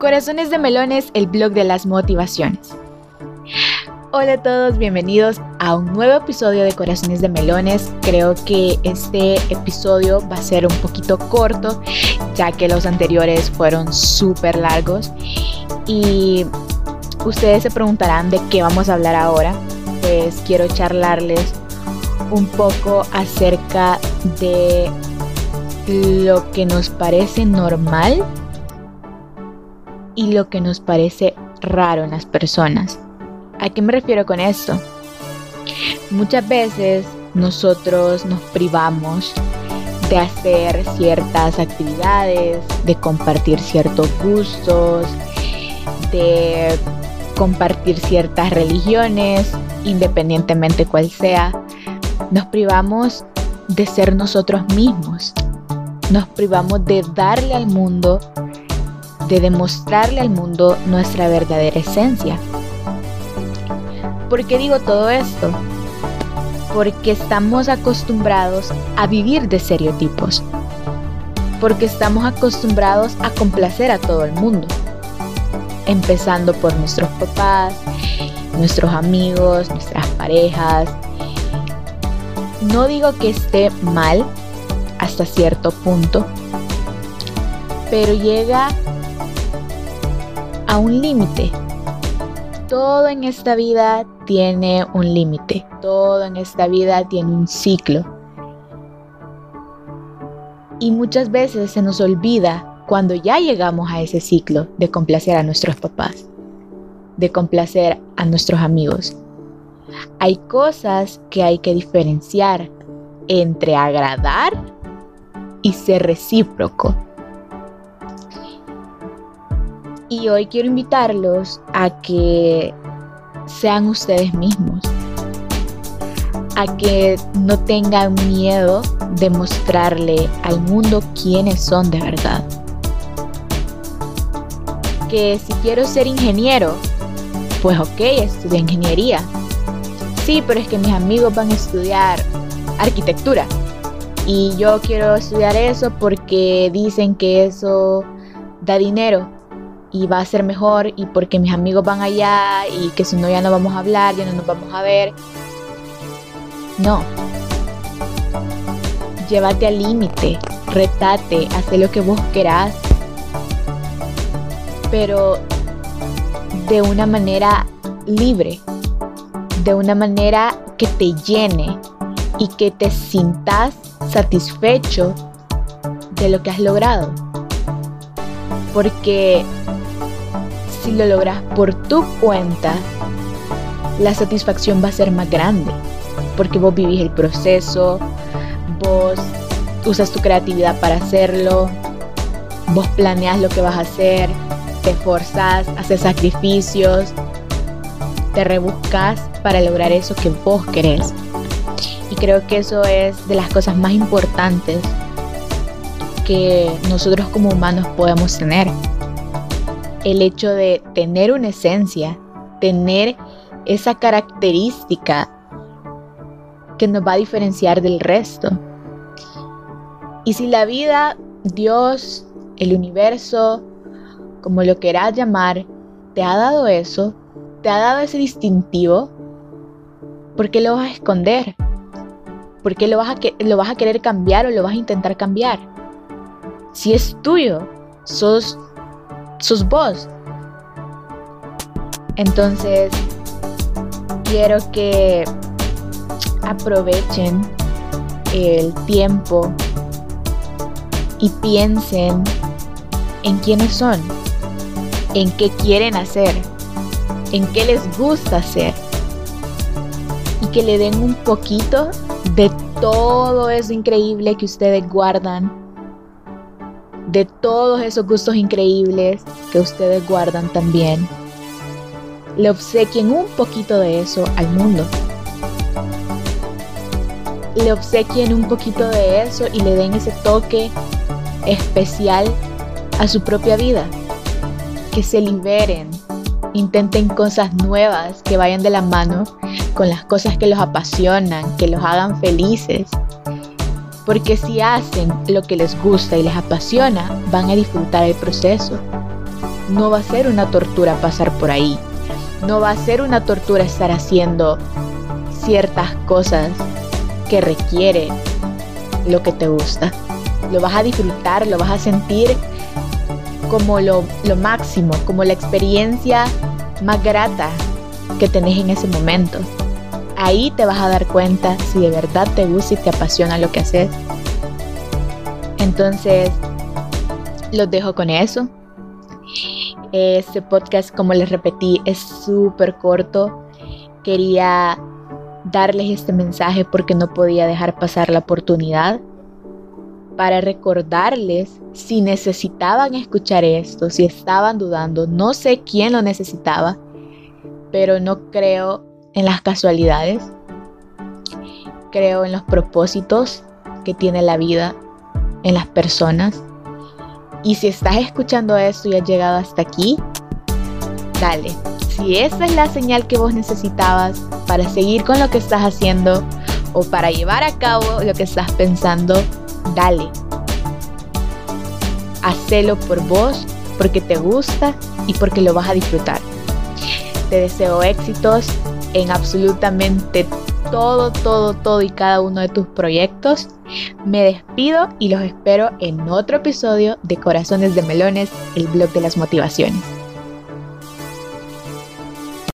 Corazones de Melones, el blog de las motivaciones. Hola a todos, bienvenidos a un nuevo episodio de Corazones de Melones. Creo que este episodio va a ser un poquito corto, ya que los anteriores fueron súper largos. Y ustedes se preguntarán de qué vamos a hablar ahora. Pues quiero charlarles un poco acerca de lo que nos parece normal y lo que nos parece raro en las personas. ¿A qué me refiero con esto? Muchas veces nosotros nos privamos de hacer ciertas actividades, de compartir ciertos gustos, de compartir ciertas religiones, independientemente cuál sea. Nos privamos de ser nosotros mismos. Nos privamos de darle al mundo de demostrarle al mundo nuestra verdadera esencia. ¿Por qué digo todo esto? Porque estamos acostumbrados a vivir de estereotipos. Porque estamos acostumbrados a complacer a todo el mundo. Empezando por nuestros papás, nuestros amigos, nuestras parejas. No digo que esté mal hasta cierto punto, pero llega a un límite. Todo en esta vida tiene un límite, todo en esta vida tiene un ciclo. Y muchas veces se nos olvida cuando ya llegamos a ese ciclo de complacer a nuestros papás, de complacer a nuestros amigos. Hay cosas que hay que diferenciar entre agradar y ser recíproco. Y hoy quiero invitarlos a que sean ustedes mismos, a que no tengan miedo de mostrarle al mundo quiénes son de verdad. Que si quiero ser ingeniero, pues ok, estudia ingeniería. Sí, pero es que mis amigos van a estudiar arquitectura. Y yo quiero estudiar eso porque dicen que eso da dinero y va a ser mejor y porque mis amigos van allá y que si no ya no vamos a hablar, ya no nos vamos a ver. No. Llévate al límite, retate, haz lo que vos querás, pero de una manera libre, de una manera que te llene y que te sintas satisfecho de lo que has logrado. Porque si lo logras por tu cuenta, la satisfacción va a ser más grande, porque vos vivís el proceso, vos usas tu creatividad para hacerlo, vos planeas lo que vas a hacer, te esforzas, haces sacrificios, te rebuscas para lograr eso que vos querés. Y creo que eso es de las cosas más importantes que nosotros como humanos podemos tener el hecho de tener una esencia, tener esa característica que nos va a diferenciar del resto. Y si la vida, Dios, el universo, como lo quieras llamar, te ha dado eso, te ha dado ese distintivo, ¿por qué lo vas a esconder? ¿Por qué lo vas a, lo vas a querer cambiar o lo vas a intentar cambiar? Si es tuyo, sos sus voz. Entonces, quiero que aprovechen el tiempo y piensen en quiénes son, en qué quieren hacer, en qué les gusta hacer y que le den un poquito de todo eso increíble que ustedes guardan de todos esos gustos increíbles que ustedes guardan también. Le obsequien un poquito de eso al mundo. Le obsequien un poquito de eso y le den ese toque especial a su propia vida. Que se liberen, intenten cosas nuevas que vayan de la mano con las cosas que los apasionan, que los hagan felices porque si hacen lo que les gusta y les apasiona, van a disfrutar el proceso, no va a ser una tortura pasar por ahí. No va a ser una tortura estar haciendo ciertas cosas que requiere lo que te gusta. Lo vas a disfrutar, lo vas a sentir como lo, lo máximo, como la experiencia más grata que tenés en ese momento. Ahí te vas a dar cuenta si de verdad te gusta y te apasiona lo que haces. Entonces, los dejo con eso. Este podcast, como les repetí, es súper corto. Quería darles este mensaje porque no podía dejar pasar la oportunidad para recordarles si necesitaban escuchar esto, si estaban dudando. No sé quién lo necesitaba, pero no creo en las casualidades. Creo en los propósitos que tiene la vida, en las personas. Y si estás escuchando esto y has llegado hasta aquí, dale. Si esa es la señal que vos necesitabas para seguir con lo que estás haciendo o para llevar a cabo lo que estás pensando, dale. Hacelo por vos, porque te gusta y porque lo vas a disfrutar. Te deseo éxitos en absolutamente todo, todo, todo y cada uno de tus proyectos. Me despido y los espero en otro episodio de Corazones de Melones, el blog de las motivaciones.